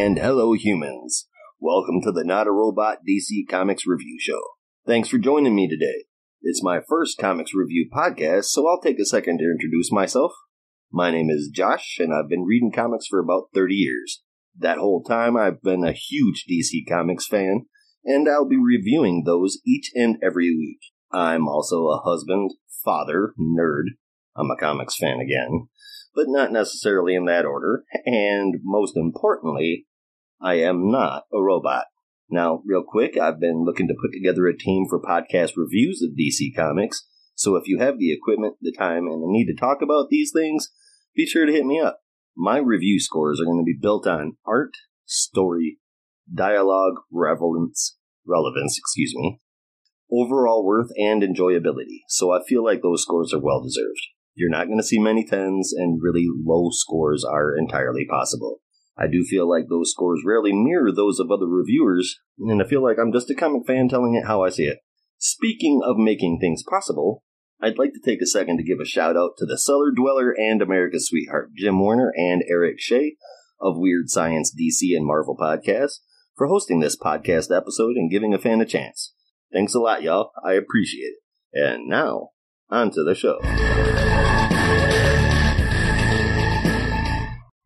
And hello humans. Welcome to the Not a Robot DC Comics Review Show. Thanks for joining me today. It's my first comics review podcast, so I'll take a second to introduce myself. My name is Josh, and I've been reading comics for about 30 years. That whole time, I've been a huge DC Comics fan, and I'll be reviewing those each and every week. I'm also a husband, father, nerd. I'm a comics fan again, but not necessarily in that order, and most importantly, I am not a robot. Now, real quick, I've been looking to put together a team for podcast reviews of DC Comics, so if you have the equipment, the time, and the need to talk about these things, be sure to hit me up. My review scores are going to be built on art, story, dialogue, relevance, relevance, excuse me, overall worth, and enjoyability. So I feel like those scores are well deserved. You're not going to see many tens, and really low scores are entirely possible. I do feel like those scores rarely mirror those of other reviewers, and I feel like I'm just a comic fan telling it how I see it. Speaking of making things possible, I'd like to take a second to give a shout out to the Cellar Dweller and America's Sweetheart, Jim Warner and Eric Shea of Weird Science DC and Marvel Podcast for hosting this podcast episode and giving a fan a chance. Thanks a lot, y'all. I appreciate it. And now, on to the show.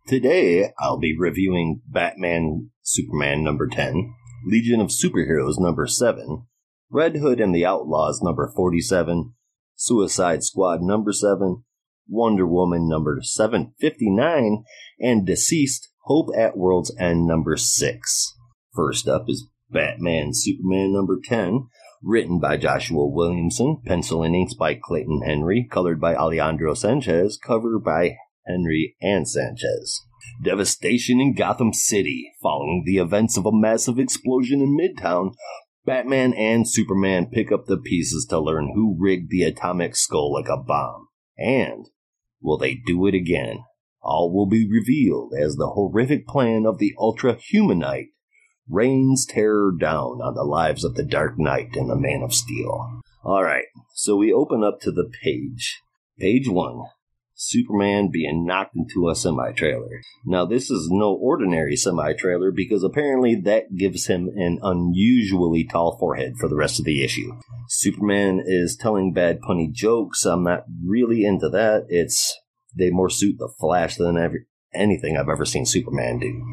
Today, I'll be reviewing Batman Superman number 10, Legion of Superheroes number 7, Red Hood and the Outlaws number 47, Suicide Squad number 7, Wonder Woman number 759, and DCeased Hope at World's End number 6. First up is Batman Superman number 10, written by Joshua Williamson, pencil and inks by Clayton Henry, colored by Alejandro Sanchez, cover by Henry and Sanchez. Devastation in Gotham City. Following the events of a massive explosion in Midtown, Batman and Superman pick up the pieces to learn who rigged the atomic skull like a bomb. And will they do it again? All will be revealed as the horrific plan of the Ultra Humanite rains terror down on the lives of the Dark Knight and the Man of Steel. Alright, so we open up to the page. Page 1 Superman being knocked into a semi trailer. Now, this is no ordinary semi trailer because apparently that gives him an unusually tall forehead for the rest of the issue. Superman is telling bad punny jokes. I'm not really into that. It's they more suit the Flash than ever, anything I've ever seen Superman do.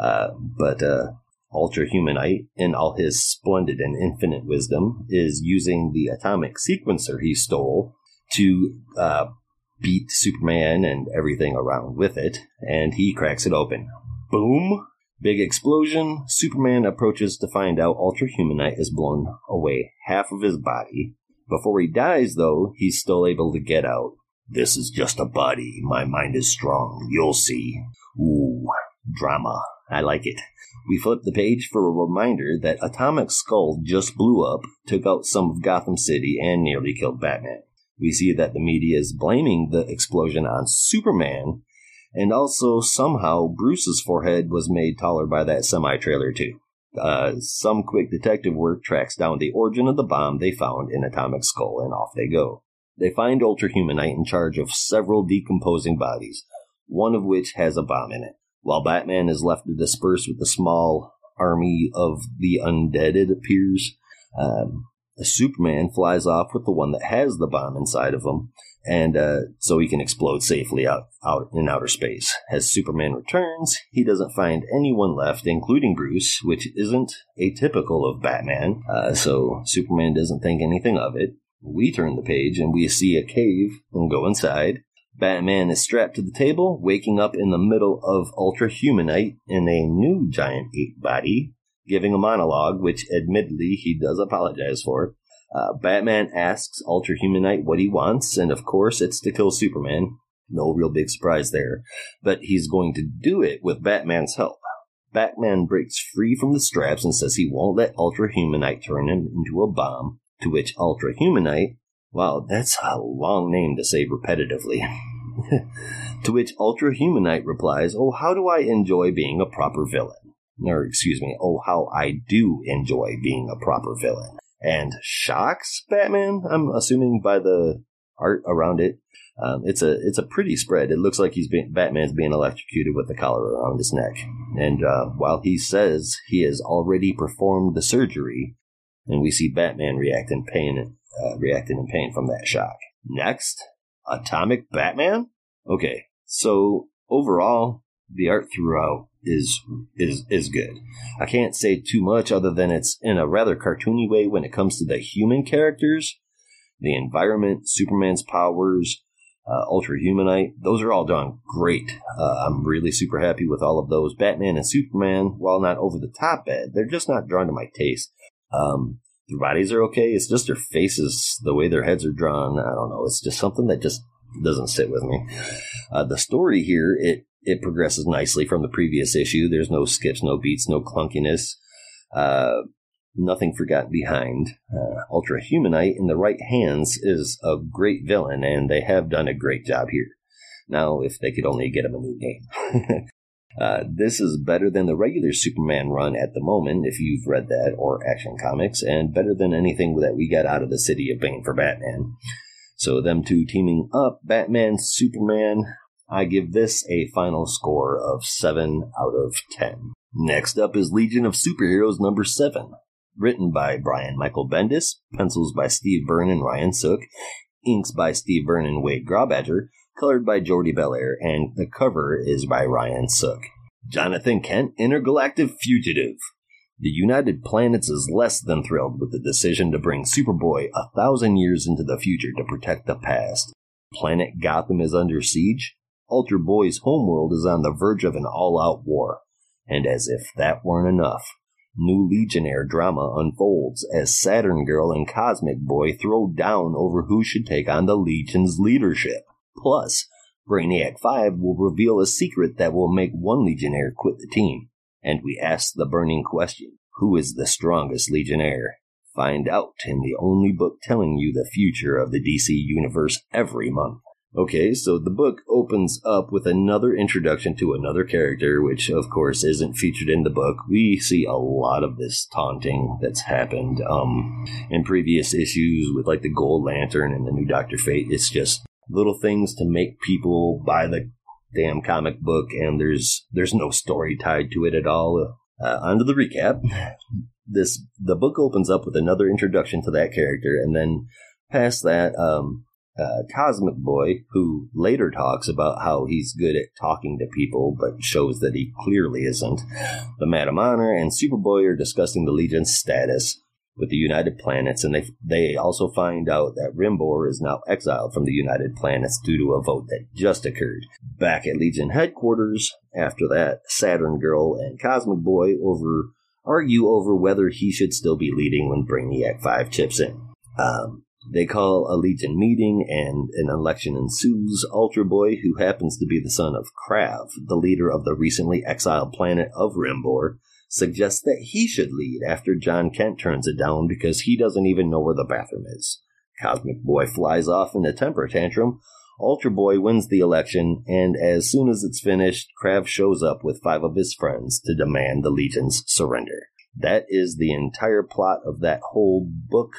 Uh, but uh, Ultra Humanite, in all his splendid and infinite wisdom, is using the atomic sequencer he stole to uh, beat Superman and everything around with it, and he cracks it open. Boom! Big explosion. Superman approaches to find out Ultra Humanite has blown away half of his body. Before he dies, though, he's still able to get out. This is just a body. My mind is strong. You'll see. Ooh, drama. I like it. We flip the page for a reminder that Atomic Skull just blew up, took out some of Gotham City, and nearly killed Batman. We see that the media is blaming the explosion on Superman, and also somehow Bruce's forehead was made taller by that semi trailer, too. Uh, some quick detective work tracks down the origin of the bomb they found in Atomic Skull, and off they go. They find Ultra Humanite in charge of several decomposing bodies, one of which has a bomb in it. While Batman is left to disperse with the small army of the undead, it appears, um, Superman flies off with the one that has the bomb inside of him, and uh, so he can explode safely out, out in outer space. As Superman returns, he doesn't find anyone left, including Bruce, which isn't atypical of Batman. Uh, so Superman doesn't think anything of it. We turn the page and we see a cave and go inside. Batman is strapped to the table, waking up in the middle of Ultra Humanite in a new giant ape body giving a monologue, which admittedly he does apologize for. Uh, Batman asks Ultra Humanite what he wants, and of course it's to kill Superman. No real big surprise there. But he's going to do it with Batman's help. Batman breaks free from the straps and says he won't let Ultra Humanite turn him into a bomb, to which Ultra Humanite, wow, that's a long name to say repetitively. to which Ultra Humanite replies, Oh, how do I enjoy being a proper villain? Or excuse me, oh, how I do enjoy being a proper villain. And shocks Batman, I'm assuming by the art around it. Um, it's a it's a pretty spread. It looks like he's being Batman's being electrocuted with the collar around his neck. And uh, while he says he has already performed the surgery, and we see Batman react in pain, uh, reacting in pain from that shock. Next, Atomic Batman. Okay, so overall, the art throughout is is is good. I can't say too much other than it's in a rather cartoony way when it comes to the human characters, the environment, Superman's powers, uh, Ultra Humanite. Those are all done great. Uh, I'm really super happy with all of those. Batman and Superman, while not over the top bad, they're just not drawn to my taste. Um, their bodies are okay. It's just their faces, the way their heads are drawn. I don't know. It's just something that just doesn't sit with me. Uh, the story here, it it progresses nicely from the previous issue. There's no skips, no beats, no clunkiness. Uh, nothing forgotten behind. Uh, Ultra Humanite in the right hands is a great villain, and they have done a great job here. Now, if they could only get him a new name. uh, this is better than the regular Superman run at the moment, if you've read that, or Action Comics, and better than anything that we got out of the City of Bane for Batman. So, them two teaming up, Batman, Superman, I give this a final score of 7 out of 10. Next up is Legion of Superheroes number 7 written by Brian Michael Bendis, pencils by Steve Byrne and Ryan Sook, inks by Steve Byrne and Wade Grawbadger, colored by Jordie Bellaire, and the cover is by Ryan Sook. Jonathan Kent, Intergalactic Fugitive. The United Planets is less than thrilled with the decision to bring Superboy a thousand years into the future to protect the past. Planet Gotham is under siege. Ultra Boy's homeworld is on the verge of an all out war. And as if that weren't enough, New Legionnaire drama unfolds as Saturn Girl and Cosmic Boy throw down over who should take on the Legion's leadership. Plus, Brainiac 5 will reveal a secret that will make one Legionnaire quit the team. And we ask the burning question Who is the strongest Legionnaire? Find out in the only book telling you the future of the DC Universe every month. Okay, so the book opens up with another introduction to another character, which of course isn't featured in the book. We see a lot of this taunting that's happened um, in previous issues with like the Gold Lantern and the new Doctor Fate. It's just little things to make people buy the damn comic book, and there's there's no story tied to it at all. Uh, the recap. This the book opens up with another introduction to that character, and then past that, um, uh, Cosmic Boy, who later talks about how he's good at talking to people, but shows that he clearly isn't. The Madam Honor and Superboy are discussing the Legion's status with the United Planets, and they they also find out that Rimbor is now exiled from the United Planets due to a vote that just occurred. Back at Legion headquarters, after that, Saturn Girl and Cosmic Boy over argue over whether he should still be leading when Brainiac Five chips in. Um, they call a Legion meeting, and an election ensues. Ultra Boy, who happens to be the son of Krav, the leader of the recently exiled planet of Rimbor, suggests that he should lead after John Kent turns it down because he doesn't even know where the bathroom is. Cosmic Boy flies off in a temper tantrum. Ultra Boy wins the election, and as soon as it's finished, Krav shows up with five of his friends to demand the Legion's surrender. That is the entire plot of that whole book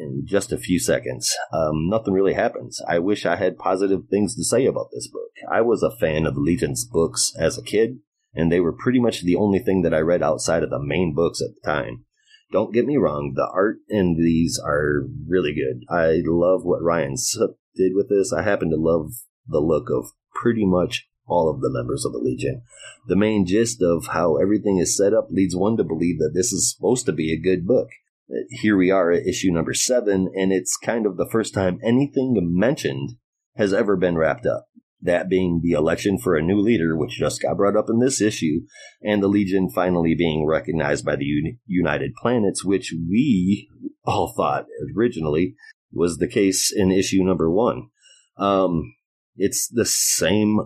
in just a few seconds. Um, nothing really happens. I wish I had positive things to say about this book. I was a fan of Legion's books as a kid, and they were pretty much the only thing that I read outside of the main books at the time. Don't get me wrong, the art in these are really good. I love what Ryan Sook did with this. I happen to love the look of pretty much all of the members of the Legion. The main gist of how everything is set up leads one to believe that this is supposed to be a good book here we are at issue number seven, and it's kind of the first time anything mentioned has ever been wrapped up. That being the election for a new leader, which just got brought up in this issue, and the Legion finally being recognized by the United Planets, which we all thought originally was the case in issue number one. Um, it's the same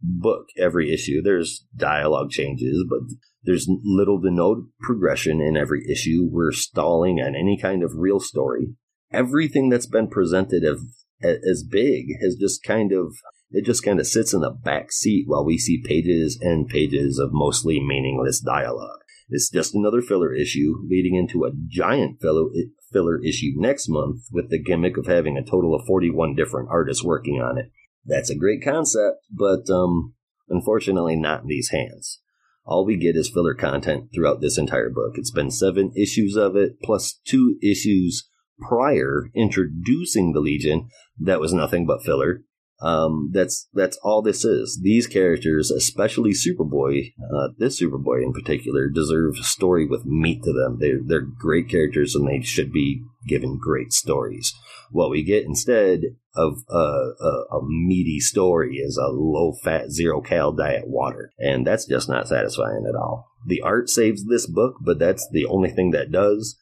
book every issue. There's dialogue changes, but there's little to no progression in every issue. We're stalling on any kind of real story. Everything that's been presented as, as big has just kind of it just kind of sits in the back seat while we see pages and pages of mostly meaningless dialogue. It's just another filler issue leading into a giant filler filler issue next month with the gimmick of having a total of 41 different artists working on it. That's a great concept, but um, unfortunately not in these hands. All we get is filler content throughout this entire book. It's been seven issues of it, plus two issues prior introducing the Legion. That was nothing but filler. Um, that's that's all this is. These characters, especially Superboy, uh, this Superboy in particular, deserve a story with meat to them. They're they're great characters, and they should be given great stories. What we get instead of a, a, a meaty story is a low fat, zero cal diet water, and that's just not satisfying at all. The art saves this book, but that's the only thing that does.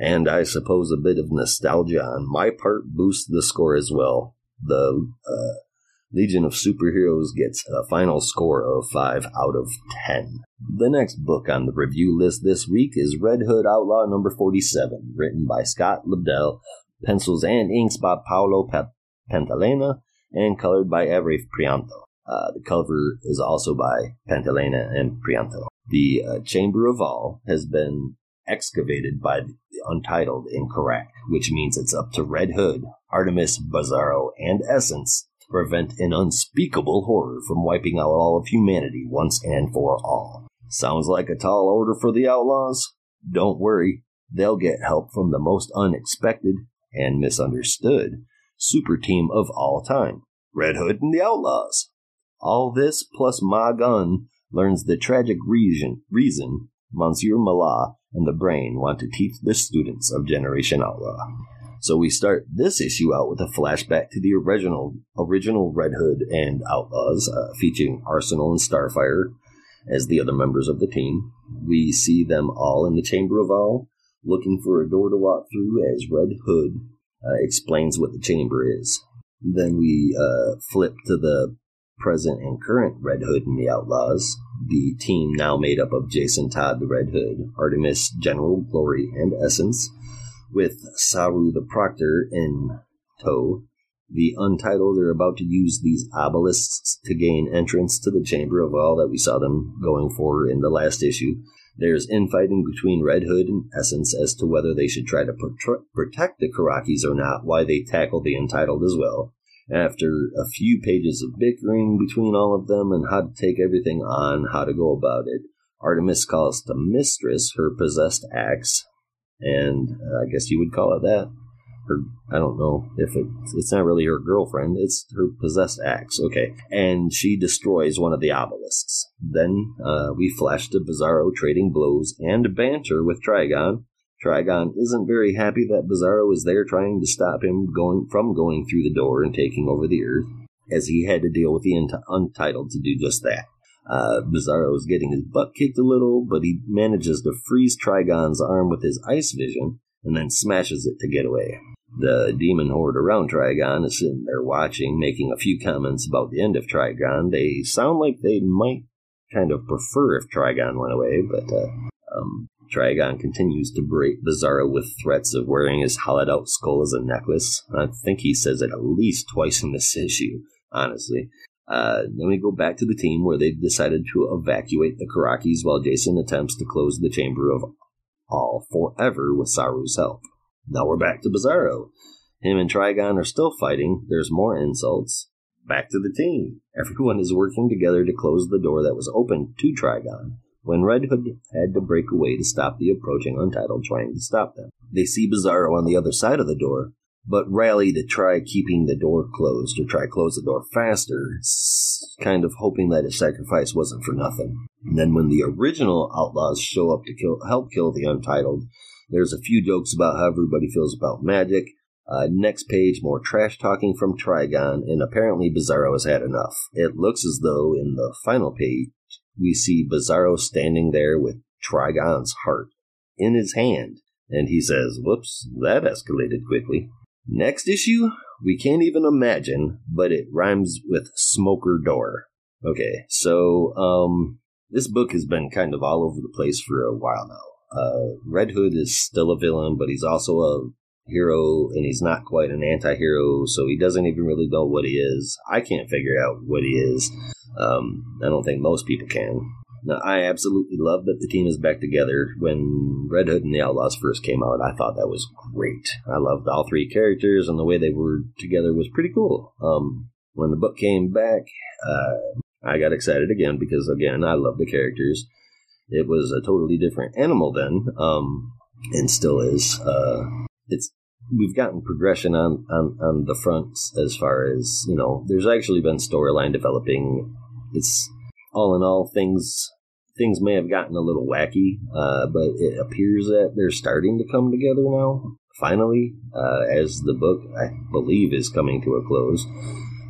And I suppose a bit of nostalgia on my part boosts the score as well the uh, Legion of Superheroes gets a final score of 5 out of 10. The next book on the review list this week is Red Hood Outlaw number 47, written by Scott Lobdell, pencils and inks by Paolo Pantalena, and colored by Abraham Prianto. Uh, the cover is also by Pantalena and Prianto. The uh, Chamber of All has been excavated by Untitled in Qurac, which means it's up to Red Hood, Artemis, Bizarro, and Essence to prevent an unspeakable horror from wiping out all of humanity once and for all. Sounds like a tall order for the Outlaws? Don't worry, they'll get help from the most unexpected and misunderstood super team of all time Red Hood and the Outlaws. All this plus Ma Gun learns the tragic reason, reason Monsieur Mallah and the Brain want to teach the students of Generation Outlaw. So we start this issue out with a flashback to the original original Red Hood and Outlaws, uh, featuring Arsenal and Starfire as the other members of the team. We see them all in the Chamber of All, looking for a door to walk through as Red Hood uh, explains what the chamber is. Then we uh, flip to the present and current Red Hood and the Outlaws, the team now made up of Jason Todd the Red Hood, Artemis, General Glory, and Essence, with Saru the Proctor in tow. The Untitled are about to use these obelisks to gain entrance to the Chamber of All that we saw them going for in the last issue. There's infighting between Red Hood and Essence as to whether they should try to protect the Quracis or not, why they tackle the Untitled as well. After a few pages of bickering between all of them and how to take everything on, how to go about it, Artemis calls the mistress her possessed axe, and uh, I guess you would call it that. Her, I don't know if it, it's not really her girlfriend, it's her possessed axe. Okay. And she destroys one of the obelisks. Then uh, we flash to Bizarro trading blows and banter with Trigon Trigon isn't very happy that Bizarro is there trying to stop him going from going through the door and taking over the Earth, as he had to deal with the Untitled to do just that. Uh, Bizarro is getting his butt kicked a little, but he manages to freeze Trigon's arm with his ice vision and then smashes it to get away. The demon horde around Trigon is sitting there watching, making a few comments about the end of Trigon. They sound like they might kind of prefer if Trigon went away, but uh, um, Trigon continues to berate Bizarro with threats of wearing his hollowed out skull as a necklace. I think he says it at least twice in this issue, honestly. Uh, then we go back to the team where they've decided to evacuate the Quracis while Jason attempts to close the Chamber of All forever with Saru's help. Now we're back to Bizarro. Him and Trigon are still fighting. There's more insults. Back to the team. Everyone is working together to close the door that was open to Trigon when Red Hood had to break away to stop the approaching Untitled trying to stop them. They see Bizarro on the other side of the door, but rally to try keeping the door closed or try close the door faster, kind of hoping that his sacrifice wasn't for nothing. And then when the original outlaws show up to kill, help kill the Untitled, there's a few jokes about how everybody feels about magic. Uh, next page, more trash talking from Trigon, and apparently Bizarro has had enough. It looks as though in the final page, we see Bizarro standing there with Trigon's heart in his hand, and he says, Whoops, that escalated quickly. Next issue, we can't even imagine, but it rhymes with smoker door. Okay, so, um, this book has been kind of all over the place for a while now. Uh, Red Hood is still a villain, but he's also a hero, and he's not quite an anti hero, so he doesn't even really know what he is. I can't figure out what he is. Um, I don't think most people can. no, I absolutely love that the team is back together. When Red Hood and the Outlaws first came out, I thought that was great. I loved all three characters, and the way they were together was pretty cool. Um, when the book came back, uh, I got excited again because, again, I love the characters. It was a totally different animal then, um, and still is. Uh, it's we've gotten progression on, on on the fronts as far as you know. There's actually been storyline developing. It's all in all things things may have gotten a little wacky, uh, but it appears that they're starting to come together now. Finally, uh, as the book I believe is coming to a close.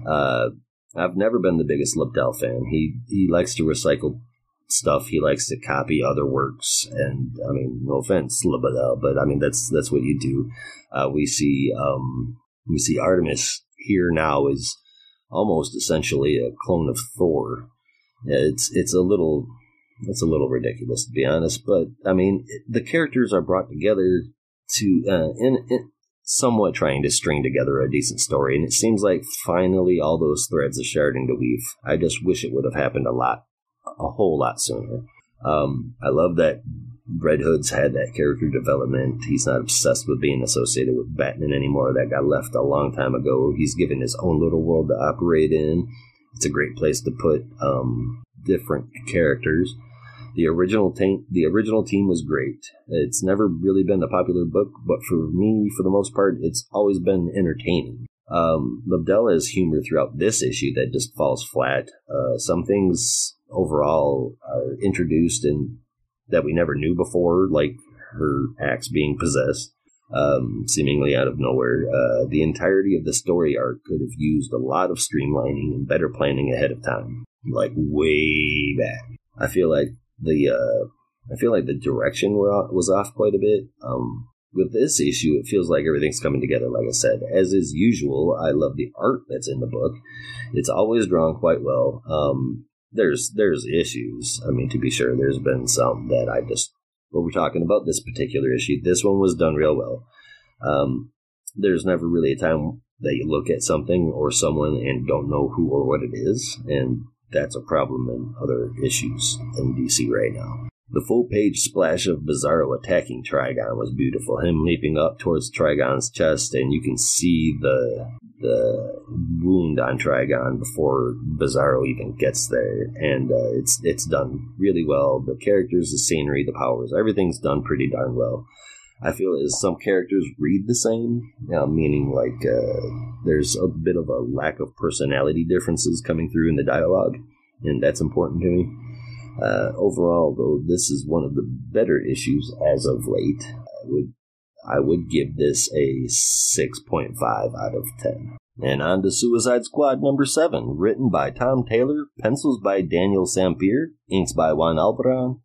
Uh, I've never been the biggest Lobdell fan. He he likes to recycle stuff. He likes to copy other works, and I mean, no offense, Lobdell, but I mean that's that's what you do. Uh, we see um, we see Artemis here now is almost essentially a clone of Thor. It's it's a little it's a little ridiculous to be honest, but I mean the characters are brought together to uh, in, in somewhat trying to string together a decent story, and it seems like finally all those threads are starting to weave. I just wish it would have happened a lot, a whole lot sooner. Um, I love that Red Hood's had that character development. He's not obsessed with being associated with Batman anymore. That got left a long time ago. He's given his own little world to operate in. It's a great place to put um, different characters. The original team, the original team was great. It's never really been a popular book, but for me, for the most part, it's always been entertaining. Um, humor throughout this issue that just falls flat. Uh, some things overall are introduced and that we never knew before, like her axe being possessed, um, seemingly out of nowhere. Uh, the entirety of the story arc could have used a lot of streamlining and better planning ahead of time, like way back. I feel like the uh, I feel like the direction was off quite a bit. Um, with this issue, it feels like everything's coming together. Like I said, as is usual, I love the art that's in the book. It's always drawn quite well. Um, there's there's issues. I mean, to be sure, there's been some that I just. What we're talking about this particular issue, this one was done real well. Um, there's never really a time that you look at something or someone and don't know who or what it is, and that's a problem in other issues in DC right now. The full page splash of Bizarro attacking Trigon was beautiful. Him leaping up towards Trigon's chest, and you can see the the wound on Trigon before Bizarro even gets there, and uh, it's it's done really well. The characters, the scenery, the powers, everything's done pretty darn well. I feel as some characters read the same, uh, meaning like uh, there's a bit of a lack of personality differences coming through in the dialogue, and that's important to me. Uh, overall, though, this is one of the better issues as of late. I would I would give this a 6.5 out of 10. And on to Suicide Squad number 7, written by Tom Taylor, pencils by Daniel Sampere, inks by Juan Albarran,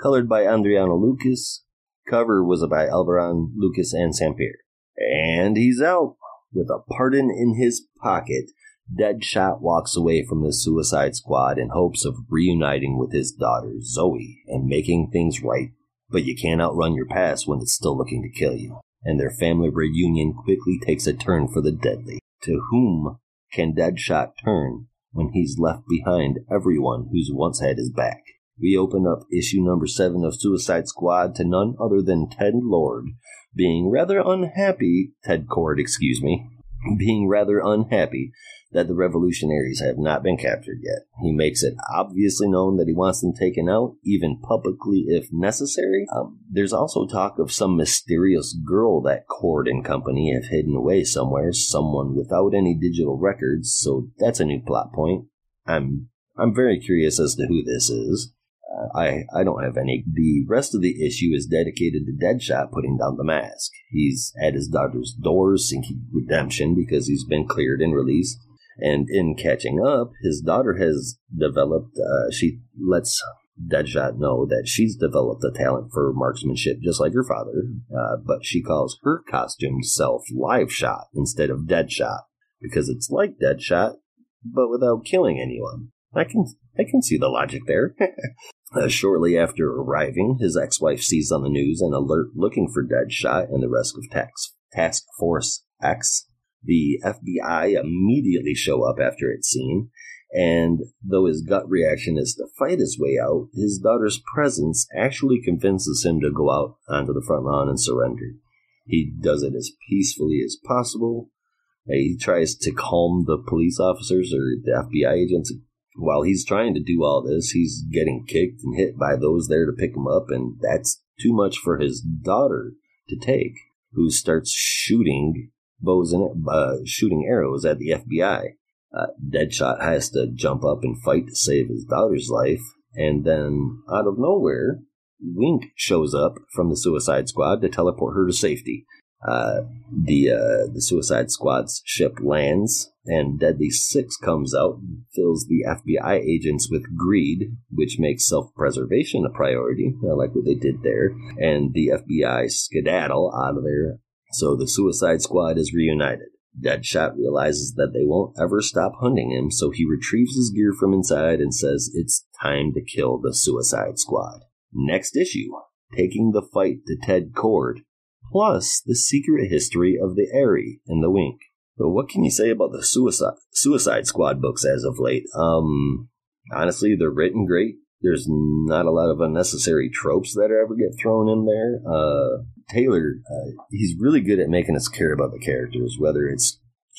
colored by Adriano Lucas, cover was by Albarran, Lucas, and Sampere. And he's out with a pardon in his pocket Deadshot walks away from the Suicide Squad in hopes of reuniting with his daughter, Zoe, and making things right. But you can't outrun your past when it's still looking to kill you. And their family reunion quickly takes a turn for the deadly. To whom can Deadshot turn when he's left behind everyone who's once had his back? We open up issue number seven of Suicide Squad to none other than Ted Lord being rather unhappy, Ted Kord, excuse me, being rather unhappy that the revolutionaries have not been captured yet. He makes it obviously known that he wants them taken out, even publicly if necessary. Um, there's also talk of some mysterious girl that Kord and company have hidden away somewhere, someone without any digital records, so that's a new plot point. I'm I'm very curious as to who this is. Uh, I I don't have any. The rest of the issue is dedicated to Deadshot putting down the mask. He's at his daughter's doors seeking redemption because he's been cleared and released. And in catching up, his daughter has developed, uh, she lets Deadshot know that she's developed a talent for marksmanship just like her father, uh, but she calls her costume self Live Shot instead of Deadshot because it's like Deadshot, but without killing anyone. I can I can see the logic there. uh, shortly after arriving, his ex-wife sees on the news an alert looking for Deadshot and the rest of Task, Task Force X the FBI immediately show up after it's seen, And though his gut reaction is to fight his way out, his daughter's presence actually convinces him to go out onto the front lawn and surrender. He does it as peacefully as possible. Uh, he tries to calm the police officers or the FBI agents. While he's trying to do all this, he's getting kicked and hit by those there to pick him up, and that's too much for his daughter to take, who starts shooting bows and uh, shooting arrows at the FBI. Uh, Deadshot has to jump up and fight to save his daughter's life, and then out of nowhere, Wink shows up from the Suicide Squad to teleport her to safety. Uh, the uh, the Suicide Squad's ship lands, and Deadly Six comes out and fills the FBI agents with greed, which makes self preservation a priority. I like what they did there. And the FBI skedaddle out of there. So the Suicide Squad is reunited. Deadshot realizes that they won't ever stop hunting him, so he retrieves his gear from inside and says it's time to kill the Suicide Squad. Next issue Taking the Fight to Ted Kord, plus the secret history of the Aerie and the Wink. So what can you say about the Suicide Suicide Squad books as of late? Um, honestly, they're written great. There's not a lot of unnecessary tropes that ever get thrown in there. Uh, Taylor, uh, he's really good at making us care about the characters, whether it's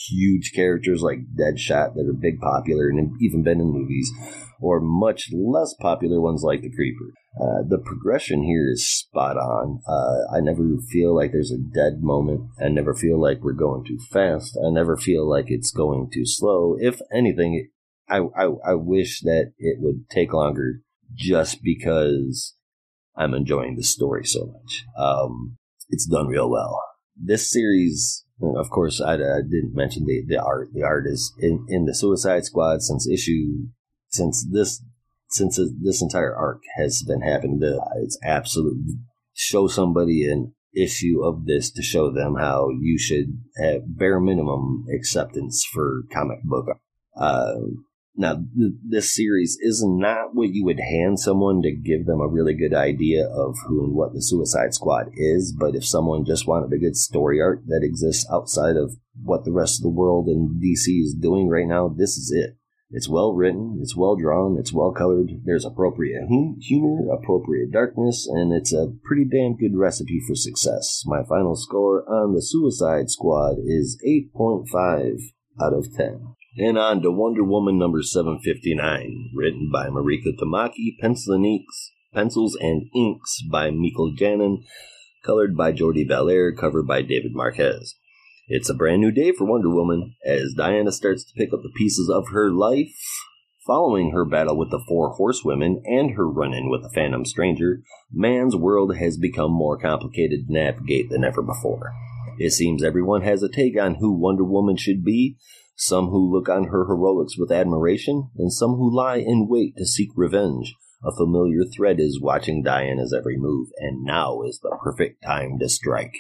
huge characters like Deadshot that are big popular and even been in movies, or much less popular ones like The Creeper. Uh, the progression here is spot on. Uh, I never feel like there's a dead moment. I never feel like we're going too fast. I never feel like it's going too slow. If anything, I, I, I wish that it would take longer just because I'm enjoying the story so much. Um, it's done real well. This series, of course, I, I, didn't mention the, the art. The art is in, in the Suicide Squad since issue since this since this entire arc has been happening. It's absolutely show somebody an issue of this to show them how you should have bare minimum acceptance for comic book. Uh, now, th- this series is not what you would hand someone to give them a really good idea of who and what the Suicide Squad is, but if someone just wanted a good story arc that exists outside of what the rest of the world in DC is doing right now, this is it. It's well written, it's well drawn, it's well colored, there's appropriate humor, appropriate darkness, and it's a pretty damn good recipe for success. My final score on the Suicide Squad is 8.5 out of 10. And on to Wonder Woman number 759, written by Mariko Tamaki, pencil and inks, pencils and inks by Mikel Janin, colored by Jordie Bellaire, covered by David Marquez. It's a brand new day for Wonder Woman as Diana starts to pick up the pieces of her life. Following her battle with the four horsewomen and her run in with the Phantom Stranger, man's world has become more complicated to navigate than ever before. It seems everyone has a take on who Wonder Woman should be, some who look on her heroics with admiration, and some who lie in wait to seek revenge. A familiar thread is watching Diana's every move, and now is the perfect time to strike.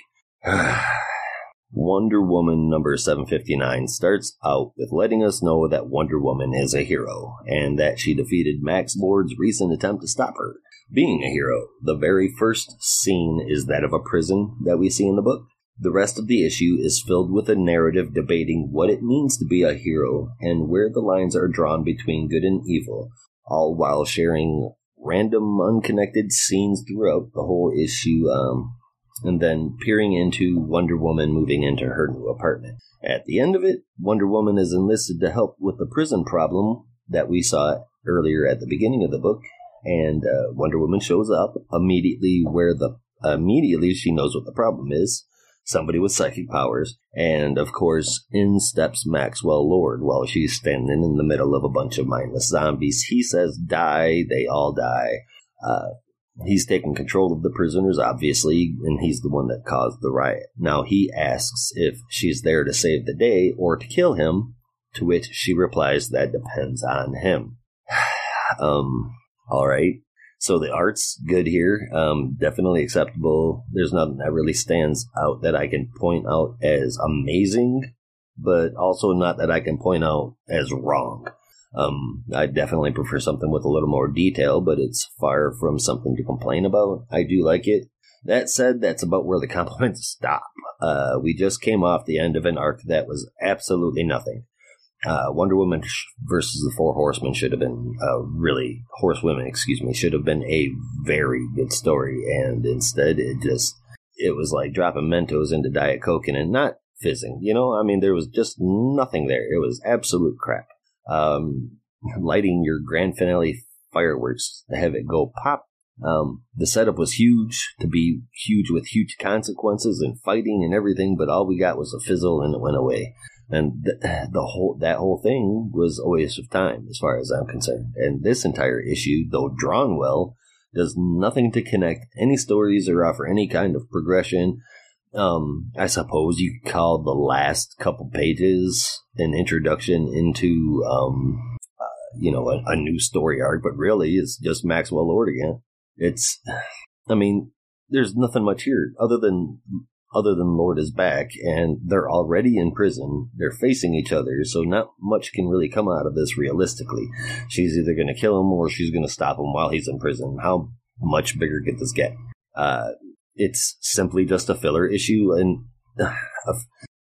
Wonder Woman number 759 starts out with letting us know that Wonder Woman is a hero, and that she defeated Max Lord's recent attempt to stop her being a hero. The very first scene is that of a prison that we see in the book. The rest of the issue is filled with a narrative debating what it means to be a hero and where the lines are drawn between good and evil, all while sharing random, unconnected scenes throughout the whole issue, um, and then peering into Wonder Woman moving into her new apartment. At the end of it, Wonder Woman is enlisted to help with the prison problem that we saw earlier at the beginning of the book, and uh, Wonder Woman shows up immediately where the immediately she knows what the problem is somebody with psychic powers, and of course, in steps Maxwell Lord while she's standing in the middle of a bunch of mindless zombies. He says, Die, they all die. Uh, he's taking control of the prisoners, obviously, and he's the one that caused the riot. Now he asks if she's there to save the day or to kill him, to which she replies, That depends on him. um, all right. So the art's good here, um, definitely acceptable. There's nothing that really stands out that I can point out as amazing, but also not that I can point out as wrong. Um, I definitely prefer something with a little more detail, but it's far from something to complain about. I do like it. That said, that's about where the compliments stop. Uh, we just came off the end of an arc that was absolutely nothing. Uh, Wonder Woman versus the Four Horsemen should have been a really Horsewomen, excuse me, should have been a very good story, and instead it just it was like dropping Mentos into Diet Coke and not fizzing. You know, I mean, there was just nothing there. It was absolute crap. Um, lighting your grand finale fireworks to have it go pop. Um, the setup was huge to be huge with huge consequences and fighting and everything, but all we got was a fizzle and it went away and th- the whole that whole thing was a waste of time as far as I'm concerned. And this entire issue, though drawn well, does nothing to connect any stories or offer any kind of progression. Um, I suppose you could call the last couple pages an introduction into, um, uh, you know, a, a, new story arc, but really it's just Maxwell Lord again. It's, I mean, there's nothing much here other than other than Lord is back, and they're already in prison. They're facing each other, so not much can really come out of this realistically. She's either going to kill him or she's going to stop him while he's in prison. How much bigger could this get? Uh, it's simply just a filler issue, and uh,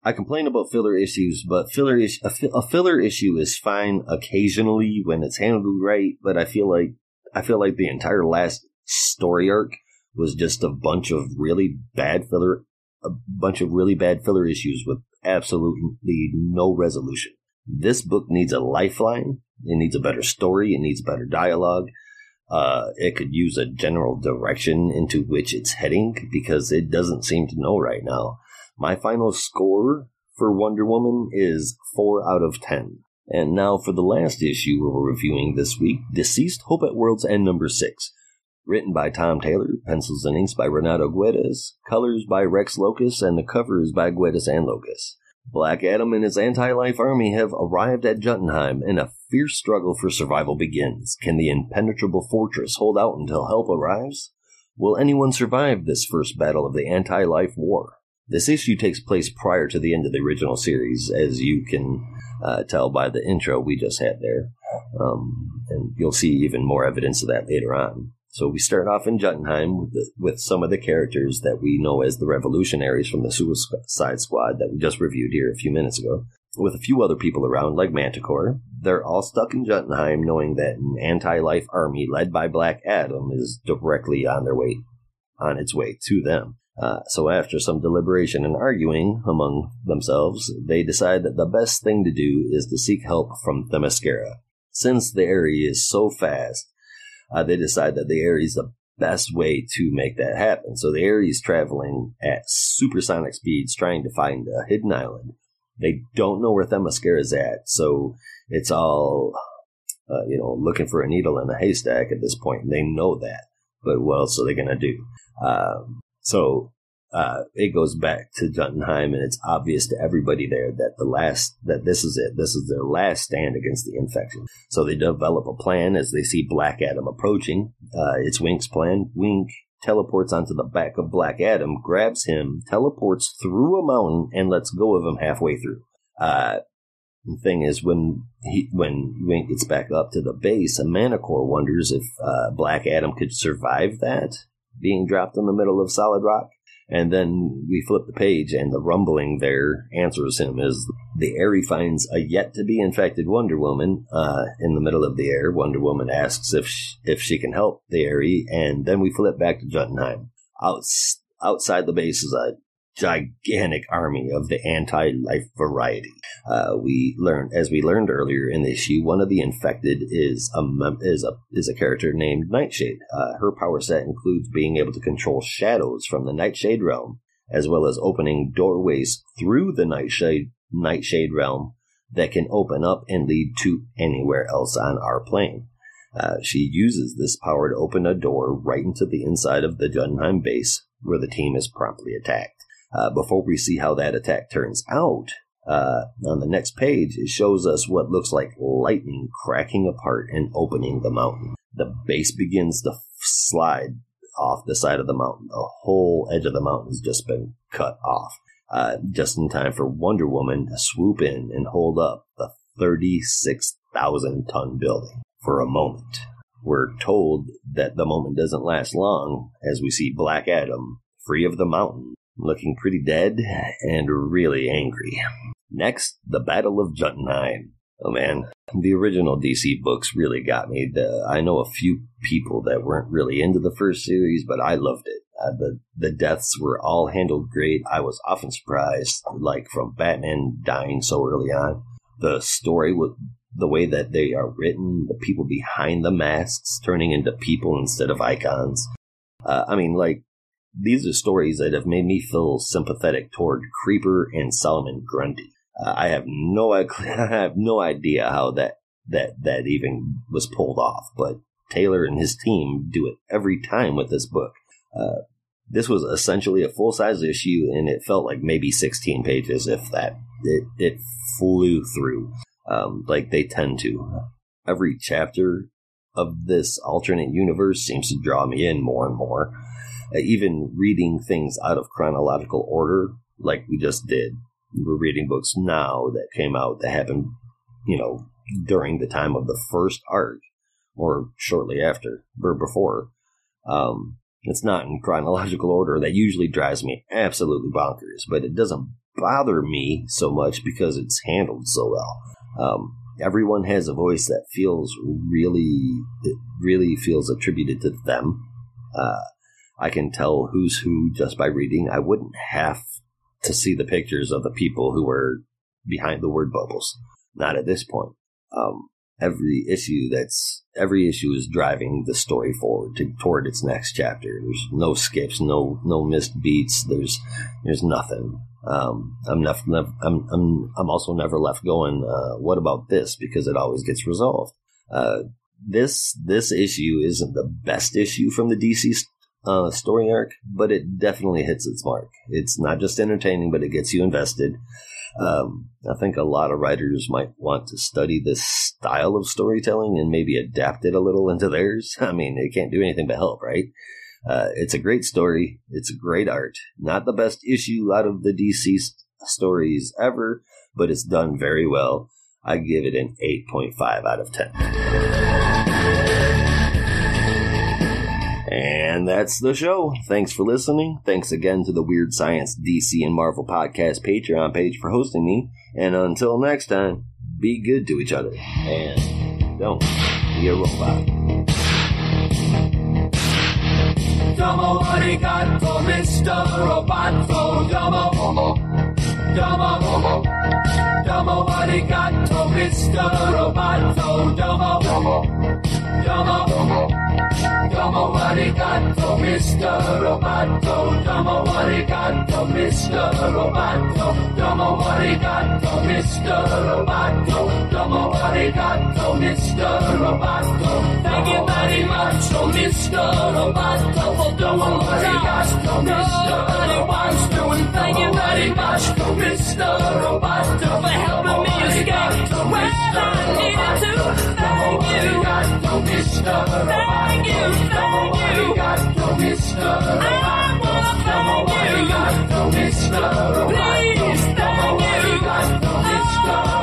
I complain about filler issues, but filler is a, a filler issue is fine occasionally when it's handled right. But I feel like I feel like the entire last story arc was just a bunch of really bad filler a bunch of really bad filler issues with absolutely no resolution. This book needs a lifeline. It needs a better story. It needs better dialogue. Uh, it could use a general direction into which it's heading because it doesn't seem to know right now. My final score for Wonder Woman is 4 out of 10. And now for the last issue we're reviewing this week, DCeased Hope at World's End number 6. Written by Tom Taylor, pencils and inks by Renato Guedes, colors by Rex Lokus, and the covers by Guedes and Lokus. Black Adam and his anti-life army have arrived at Jotunheim, and a fierce struggle for survival begins. Can the impenetrable fortress hold out until help arrives? Will anyone survive this first battle of the anti-life war? This issue takes place prior to the end of the original series, as you can uh, tell by the intro we just had there. Um, and you'll see even more evidence of that later on. So we start off in Jotunheim with, the, with some of the characters that we know as the revolutionaries from the Suicide Squad that we just reviewed here a few minutes ago, with a few other people around like Manticore. They're all stuck in Jotunheim knowing that an anti-life army led by Black Adam is directly on their way, on its way to them. Uh, so after some deliberation and arguing among themselves, they decide that the best thing to do is to seek help from Themyscira. Since the Aerie is so fast, uh, they decide that the Ares is the best way to make that happen. So the Ares is traveling at supersonic speeds trying to find a hidden island. They don't know where Themyscira is at, so it's all, uh, you know, looking for a needle in a haystack at this point. And they know that, but what else are they going to do? Um, so uh, it goes back to Jotunheim, and it's obvious to everybody there that the last that this is it. This is their last stand against the infection. So they develop a plan as they see Black Adam approaching. Uh, it's Wink's plan. Wink teleports onto the back of Black Adam, grabs him, teleports through a mountain, and lets go of him halfway through. Uh, the thing is, when he when Wink gets back up to the base, a Manticore wonders if uh, Black Adam could survive that being dropped in the middle of solid rock. And then we flip the page, and the rumbling there answers him as the Aerie finds a yet to be infected Wonder Woman uh, in the middle of the air. Wonder Woman asks if she, if she can help the Aerie, and then we flip back to Jotunheim. Outs- outside the base is a gigantic army of the anti-life variety. Uh, we learned, as we learned earlier in the issue, one of the infected is a is a is a character named Nightshade. Uh, her power set includes being able to control shadows from the Nightshade realm, as well as opening doorways through the Nightshade Nightshade realm that can open up and lead to anywhere else on our plane. Uh, she uses this power to open a door right into the inside of the Jotunheim base, where the team is promptly attacked. Uh, before we see how that attack turns out, uh, on the next page, it shows us what looks like lightning cracking apart and opening the mountain. The base begins to slide off the side of the mountain. The whole edge of the mountain has just been cut off. Uh, just in time for Wonder Woman to swoop in and hold up the 36,000 ton building for a moment. We're told that the moment doesn't last long as we see Black Adam free of the mountain looking pretty dead and really angry. Next, the Battle of Jotunheim. Oh man, the original DCeased books really got me. The, I know a few people that weren't really into the first series, but I loved it. Uh, the the deaths were all handled great. I was often surprised, like from Batman dying so early on. The story with the way that they are written, the people behind the masks turning into people instead of icons. Uh, I mean, like these are stories that have made me feel sympathetic toward Creeper and Solomon Grundy. Uh, I have no I have no idea how that that that even was pulled off, but Taylor and his team do it every time with this book. Uh, this was essentially a full size issue, and it felt like maybe 16 pages, if that. It it flew through, um, like they tend to. Every chapter of this alternate universe seems to draw me in more and more. Uh, even reading things out of chronological order, like we just did, we're reading books now that came out that happened, you know, during the time of the first arc or shortly after or before. Um, it's not in chronological order. That usually drives me absolutely bonkers, but it doesn't bother me so much because it's handled so well. Um, everyone has a voice that feels really, it really feels attributed to them. Uh, I can tell who's who just by reading. I wouldn't have to see the pictures of the people who were behind the word bubbles. Not at this point. Um, every issue that's every issue is driving the story forward to, toward its next chapter. There's no skips, no no missed beats. There's there's nothing. Um, I'm, nef- I'm I'm I'm also never left going. Uh, what about this? Because it always gets resolved. Uh, this this issue isn't the best issue from the DCeased uh, story arc, but it definitely hits its mark. It's not just entertaining, but it gets you invested. Um, I think a lot of writers might want to study this style of storytelling and maybe adapt it a little into theirs. I mean, it can't do anything but help, right? Uh, it's a great story. It's great art. Not the best issue out of the DCeased stories ever, but it's done very well. I give it an 8.5 out of 10. And that's the show. Thanks for listening. Thanks again to the Weird Science DC and Marvel Podcast Patreon page for hosting me. And until next time, be good to each other. And don't be a robot. Domo arigato, Mr. Roboto. Domo, domo, domo, domo arigato, Mr. Roboto. Domo, domo, domo, domo. Domo arigato, Mr. Roboto. Domo arigato, Mr. Roboto. Domo arigato, Mr. Roboto. Domo arigato, Mr. Roboto. Thank you very much, oh Mr. Roboto, for doing what arigato, Mr. Roboto. Thank you very much, Mr. Roboto, for helping me escape where I needed to no mister. Thank you. Mister. I wanna thank you. Mister. Please, thank you. Mister. Oh.